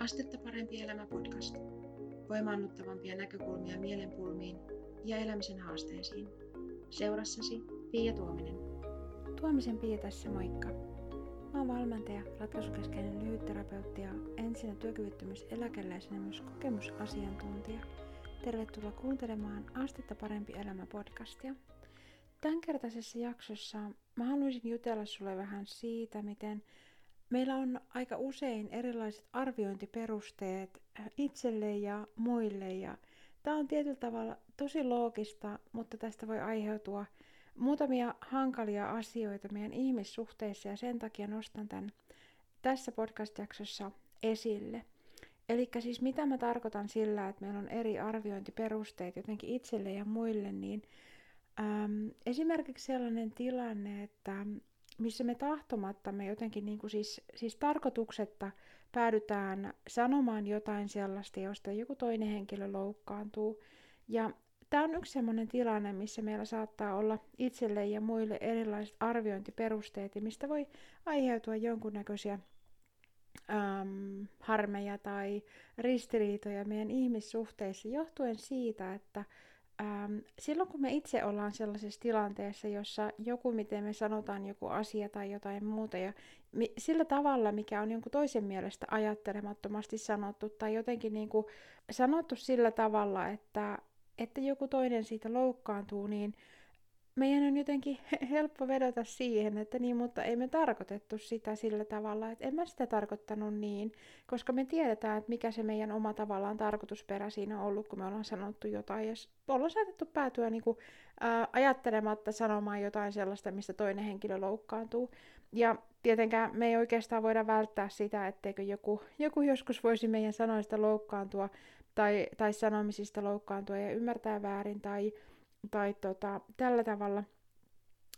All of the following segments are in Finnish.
Astetta parempi elämä podcast. Voimaannuttavampia näkökulmia mielenpulmiin ja elämisen haasteisiin. Seurassasi Pia Tuominen. Tuomisen Pia tässä moikka. Mä oon valmentaja, ratkaisukeskeinen lyhytterapeutti ja ensinnä työkyvyttömyyseläkeläisenä myös kokemusasiantuntija. Tervetuloa kuuntelemaan Astetta parempi elämä podcastia. Tämänkertaisessa jaksossa mä haluaisin jutella sulle vähän siitä, miten Meillä on aika usein erilaiset arviointiperusteet äh, itselle ja muille ja tämä on tietyllä tavalla tosi loogista, mutta tästä voi aiheutua muutamia hankalia asioita meidän ihmissuhteissa ja sen takia nostan tämän tässä podcast-jaksossa esille. Eli siis mitä mä tarkoitan sillä, että meillä on eri arviointiperusteet jotenkin itselle ja muille, niin äm, esimerkiksi sellainen tilanne, että missä me tahtomatta me jotenkin niin kuin siis, siis tarkoituksetta päädytään sanomaan jotain sellaista, josta joku toinen henkilö loukkaantuu. Ja tämä on yksi sellainen tilanne, missä meillä saattaa olla itselle ja muille erilaiset arviointiperusteet, mistä voi aiheutua jonkunnäköisiä äm, harmeja tai ristiriitoja meidän ihmissuhteissa johtuen siitä, että ähm, silloin kun me itse ollaan sellaisessa tilanteessa, jossa joku, miten me sanotaan joku asia tai jotain muuta, ja mi- sillä tavalla, mikä on jonkun toisen mielestä ajattelemattomasti sanottu, tai jotenkin niin kuin sanottu sillä tavalla, että, että joku toinen siitä loukkaantuu, niin meidän on jotenkin helppo vedota siihen, että niin, mutta ei me tarkoitettu sitä sillä tavalla, että en mä sitä tarkoittanut niin, koska me tiedetään, että mikä se meidän oma tavallaan tarkoitusperä siinä on ollut, kun me ollaan sanottu jotain, ja ollaan saatettu päätyä niin kuin, ää, ajattelematta sanomaan jotain sellaista, mistä toinen henkilö loukkaantuu. Ja tietenkään me ei oikeastaan voida välttää sitä, etteikö joku, joku joskus voisi meidän sanoista loukkaantua, tai, tai sanomisista loukkaantua ja ymmärtää väärin, tai tai tota, tällä tavalla.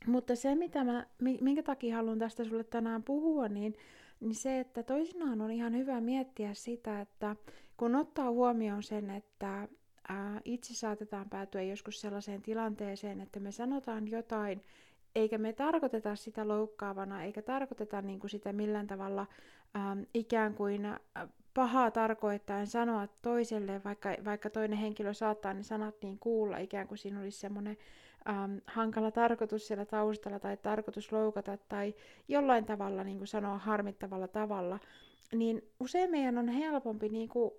Mutta se, mitä mä, minkä takia haluan tästä sulle tänään puhua, niin, niin se, että toisinaan on ihan hyvä miettiä sitä, että kun ottaa huomioon sen, että ää, itse saatetaan päätyä joskus sellaiseen tilanteeseen, että me sanotaan jotain, eikä me tarkoiteta sitä loukkaavana, eikä tarkoiteta niin kuin sitä millään tavalla ää, ikään kuin pahaa tarkoittaen sanoa toiselle, vaikka, vaikka toinen henkilö saattaa ne sanat niin kuulla, ikään kuin siinä olisi semmoinen ähm, hankala tarkoitus siellä taustalla tai tarkoitus loukata tai jollain tavalla niin kuin sanoa harmittavalla tavalla, niin usein meidän on helpompi niin kuin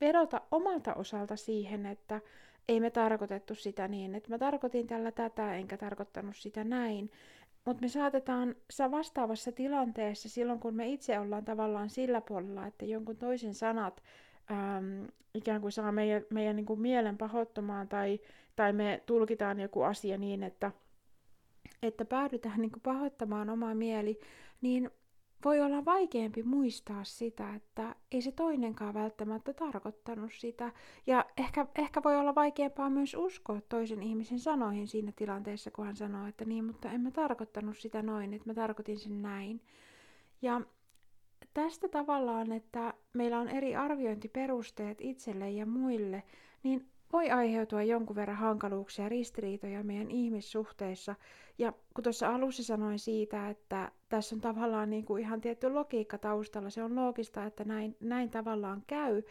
vedota omalta osalta siihen, että ei me tarkoitettu sitä niin, että mä tarkoitin tällä tätä, enkä tarkoittanut sitä näin. Mutta me saatetaan vastaavassa tilanteessa silloin, kun me itse ollaan tavallaan sillä puolella, että jonkun toisen sanat äm, ikään kuin saa meidän, meidän niin kuin mielen pahoittumaan tai, tai me tulkitaan joku asia niin, että, että päädytään niin kuin pahoittamaan oma mieli, niin voi olla vaikeampi muistaa sitä, että ei se toinenkaan välttämättä tarkoittanut sitä. Ja ehkä, ehkä voi olla vaikeampaa myös uskoa toisen ihmisen sanoihin siinä tilanteessa, kun hän sanoo, että niin, mutta en mä tarkoittanut sitä noin, että mä tarkoitin sen näin. Ja tästä tavallaan, että meillä on eri arviointiperusteet itselle ja muille, niin voi aiheutua jonkun verran hankaluuksia ja ristiriitoja meidän ihmissuhteissa. Ja kun tuossa alussa sanoin siitä, että tässä on tavallaan niin kuin ihan tietty logiikka taustalla, se on loogista, että näin, näin tavallaan käy.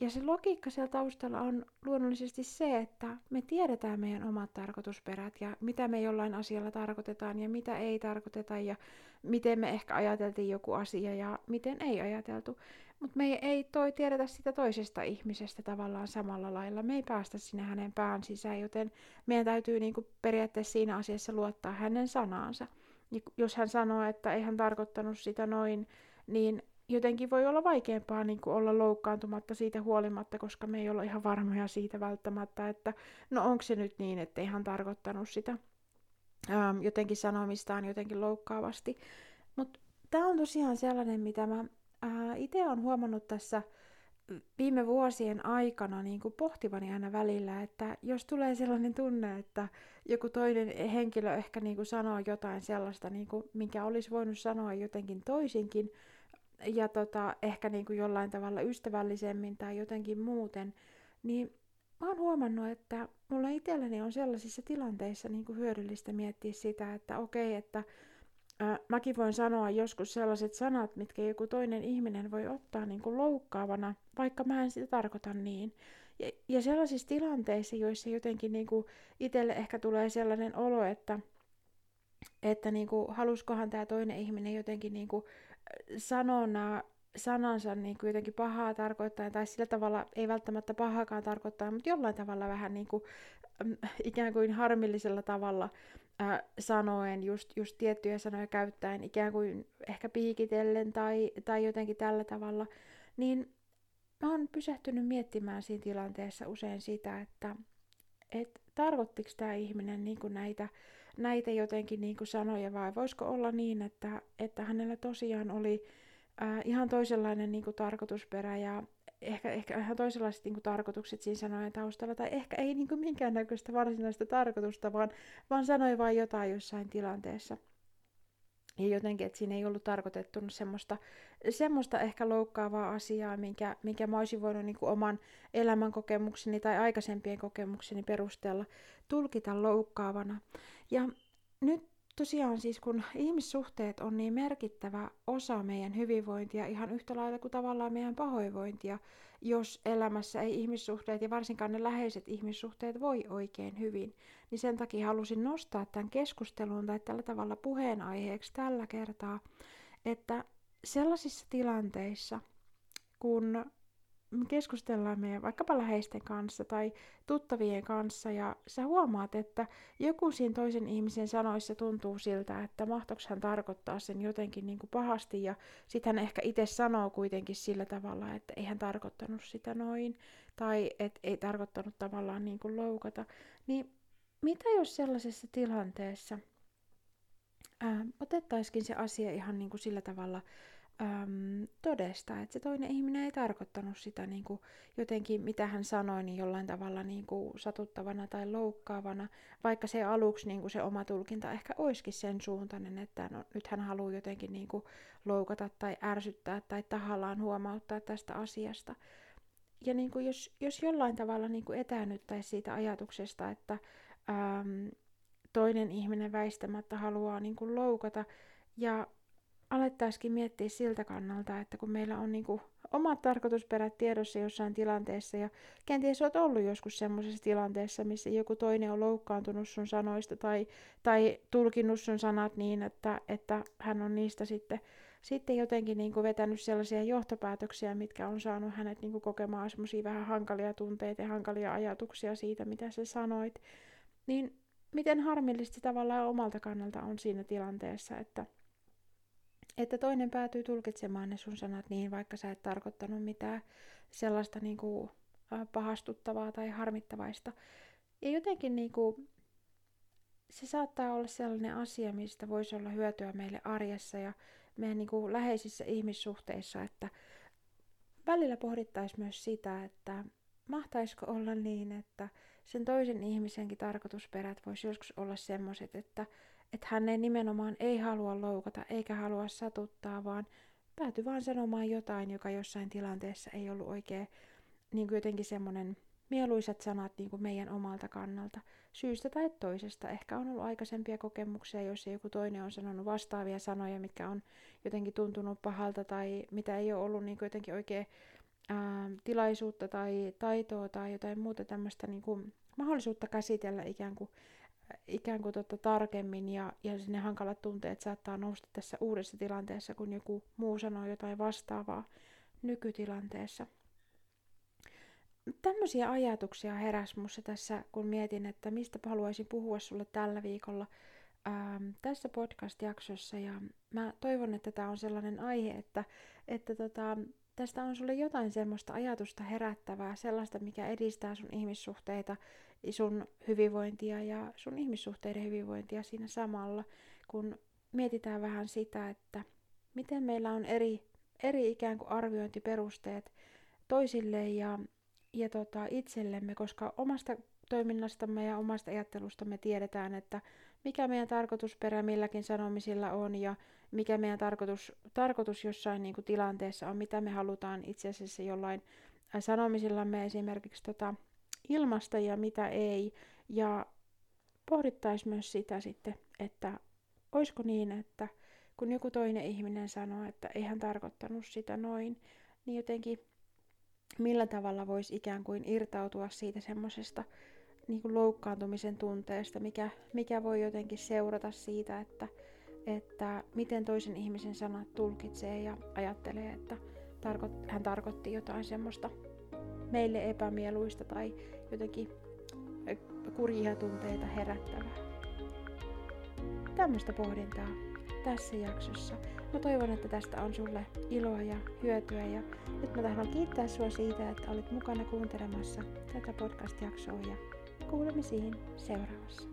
Ja se logiikka siellä taustalla on luonnollisesti se, että me tiedetään meidän omat tarkoitusperät ja mitä me jollain asialla tarkoitetaan ja mitä ei tarkoiteta ja miten me ehkä ajateltiin joku asia ja miten ei ajateltu. Mutta me ei toi tiedetä sitä toisesta ihmisestä tavallaan samalla lailla. Me ei päästä sinne hänen pään sisään, joten meidän täytyy niinku periaatteessa siinä asiassa luottaa hänen sanaansa. Ja jos hän sanoo, että ei hän tarkoittanut sitä noin, niin jotenkin voi olla vaikeampaa niin kuin olla loukkaantumatta siitä huolimatta, koska me ei olla ihan varmoja siitä välttämättä, että no onko se nyt niin, että ei hän tarkoittanut sitä ähm, jotenkin sanomistaan jotenkin loukkaavasti. Mutta tämä on tosiaan sellainen, mitä mä itse olen huomannut tässä viime vuosien aikana niin kuin pohtivani aina välillä, että jos tulee sellainen tunne, että joku toinen henkilö ehkä niin kuin sanoo jotain sellaista, niin kuin, minkä olisi voinut sanoa jotenkin toisinkin, ja tota, ehkä niin kuin jollain tavalla ystävällisemmin tai jotenkin muuten, niin mä oon huomannut, että mulla itselleni on sellaisissa tilanteissa niin kuin hyödyllistä miettiä sitä, että okei, että ää, mäkin voin sanoa joskus sellaiset sanat, mitkä joku toinen ihminen voi ottaa niin kuin loukkaavana, vaikka mä en sitä tarkoita niin. Ja, ja sellaisissa tilanteissa, joissa jotenkin niin kuin itselle ehkä tulee sellainen olo, että, että niin kuin, haluskohan tämä toinen ihminen jotenkin niin kuin sanoa nämä sanansa niin kuin jotenkin pahaa tarkoittaa, tai sillä tavalla ei välttämättä pahakaan tarkoittaa, mutta jollain tavalla vähän niin kuin, ikään kuin harmillisella tavalla äh, sanoen, just, just tiettyjä sanoja käyttäen, ikään kuin ehkä piikitellen tai, tai jotenkin tällä tavalla, niin mä oon pysähtynyt miettimään siinä tilanteessa usein sitä, että et tarkoittiko tämä ihminen niin kuin näitä, näitä jotenkin niin kuin sanoja vai voisiko olla niin, että, että hänellä tosiaan oli äh, ihan toisenlainen niin kuin tarkoitusperä ja ehkä, ehkä ihan toisenlaiset niin kuin, tarkoitukset siinä sanojen taustalla, tai ehkä ei niin kuin, minkäännäköistä varsinaista tarkoitusta, vaan, vaan sanoi vain jotain jossain tilanteessa. Ja jotenkin, että siinä ei ollut tarkoitettu semmoista, semmoista ehkä loukkaavaa asiaa, minkä, minkä mä olisin voinut niin kuin oman elämän kokemukseni tai aikaisempien kokemukseni perusteella tulkita loukkaavana. Ja nyt tosiaan siis kun ihmissuhteet on niin merkittävä osa meidän hyvinvointia ihan yhtä lailla kuin tavallaan meidän pahoinvointia, jos elämässä ei ihmissuhteet ja varsinkaan ne läheiset ihmissuhteet voi oikein hyvin, niin sen takia halusin nostaa tämän keskustelun tai tällä tavalla puheenaiheeksi tällä kertaa, että sellaisissa tilanteissa, kun keskustellaan meidän vaikkapa läheisten kanssa tai tuttavien kanssa ja sä huomaat, että joku siinä toisen ihmisen sanoissa tuntuu siltä, että mahtoiko hän tarkoittaa sen jotenkin niin kuin pahasti ja sitten hän ehkä itse sanoo kuitenkin sillä tavalla, että ei hän tarkoittanut sitä noin tai että ei tarkoittanut tavallaan niin kuin loukata, niin mitä jos sellaisessa tilanteessa ää, otettaisikin se asia ihan niin kuin sillä tavalla äm, todesta, että se toinen ihminen ei tarkoittanut sitä niin kuin jotenkin, mitä hän sanoi, niin jollain tavalla niin kuin satuttavana tai loukkaavana, vaikka se aluksi niin kuin se oma tulkinta ehkä olisikin sen suuntainen, että no, nyt hän haluaa jotenkin niin kuin loukata tai ärsyttää tai tahallaan huomauttaa tästä asiasta. Ja niin kuin jos, jos jollain tavalla niin kuin etäännyttäisi siitä ajatuksesta, että äm, toinen ihminen väistämättä haluaa niin kuin loukata, ja alettaisikin miettiä siltä kannalta, että kun meillä on niin kuin omat tarkoitusperät tiedossa jossain tilanteessa ja kenties olet ollut joskus semmoisessa tilanteessa, missä joku toinen on loukkaantunut sun sanoista tai, tai tulkinnut sun sanat niin, että, että hän on niistä sitten, sitten jotenkin niin kuin vetänyt sellaisia johtopäätöksiä, mitkä on saanut hänet niin kuin kokemaan semmoisia vähän hankalia tunteita ja hankalia ajatuksia siitä, mitä sä sanoit, niin miten harmillista tavallaan omalta kannalta on siinä tilanteessa, että että toinen päätyy tulkitsemaan ne sun sanat niin, vaikka sä et tarkoittanut mitään sellaista niin kuin, pahastuttavaa tai harmittavaista. Ja jotenkin niin kuin, se saattaa olla sellainen asia, mistä voisi olla hyötyä meille arjessa ja meidän niin kuin, läheisissä ihmissuhteissa, että välillä pohdittaisiin myös sitä, että mahtaisiko olla niin, että sen toisen ihmisenkin tarkoitusperät voisi joskus olla semmoiset, että että hän ei nimenomaan ei halua loukata eikä halua satuttaa, vaan päätyi vaan sanomaan jotain, joka jossain tilanteessa ei ollut oikein niin kuin jotenkin semmoinen mieluisat sanat niin kuin meidän omalta kannalta. Syystä tai toisesta. Ehkä on ollut aikaisempia kokemuksia, joissa joku toinen on sanonut vastaavia sanoja, mitkä on jotenkin tuntunut pahalta tai mitä ei ole ollut niin kuin jotenkin oikein ää, tilaisuutta tai taitoa tai jotain muuta tämmöistä niin kuin mahdollisuutta käsitellä ikään kuin ikään kuin tota tarkemmin ja, ja ne hankalat tunteet saattaa nousta tässä uudessa tilanteessa, kun joku muu sanoo jotain vastaavaa nykytilanteessa. Tämmöisiä ajatuksia heräs mussa tässä, kun mietin, että mistä haluaisin puhua sulle tällä viikolla ähm, tässä podcast-jaksossa. Ja mä toivon, että tämä on sellainen aihe, että, että tota, tästä on sulle jotain semmoista ajatusta herättävää, sellaista, mikä edistää sun ihmissuhteita sun hyvinvointia ja sun ihmissuhteiden hyvinvointia siinä samalla, kun mietitään vähän sitä, että miten meillä on eri, eri ikään kuin arviointiperusteet toisille ja, ja tota, itsellemme, koska omasta toiminnastamme ja omasta ajattelustamme tiedetään, että mikä meidän tarkoitusperä milläkin sanomisilla on ja mikä meidän tarkoitus, tarkoitus jossain niin kuin tilanteessa on, mitä me halutaan itse asiassa jollain sanomisillamme esimerkiksi tota, ilmasta ja mitä ei. Ja pohdittaisiin myös sitä sitten, että olisiko niin, että kun joku toinen ihminen sanoo, että ei hän tarkoittanut sitä noin, niin jotenkin millä tavalla voisi ikään kuin irtautua siitä semmoisesta niin loukkaantumisen tunteesta, mikä, mikä voi jotenkin seurata siitä, että, että miten toisen ihmisen sanat tulkitsee ja ajattelee, että tarko, hän tarkoitti jotain semmoista meille epämieluista tai jotenkin kurjia tunteita herättävää. Tämmöistä pohdintaa tässä jaksossa. Mä toivon, että tästä on sulle iloa ja hyötyä ja nyt mä tahdon kiittää sua siitä, että olit mukana kuuntelemassa tätä podcast-jaksoa ja kuulemisiin seuraavassa.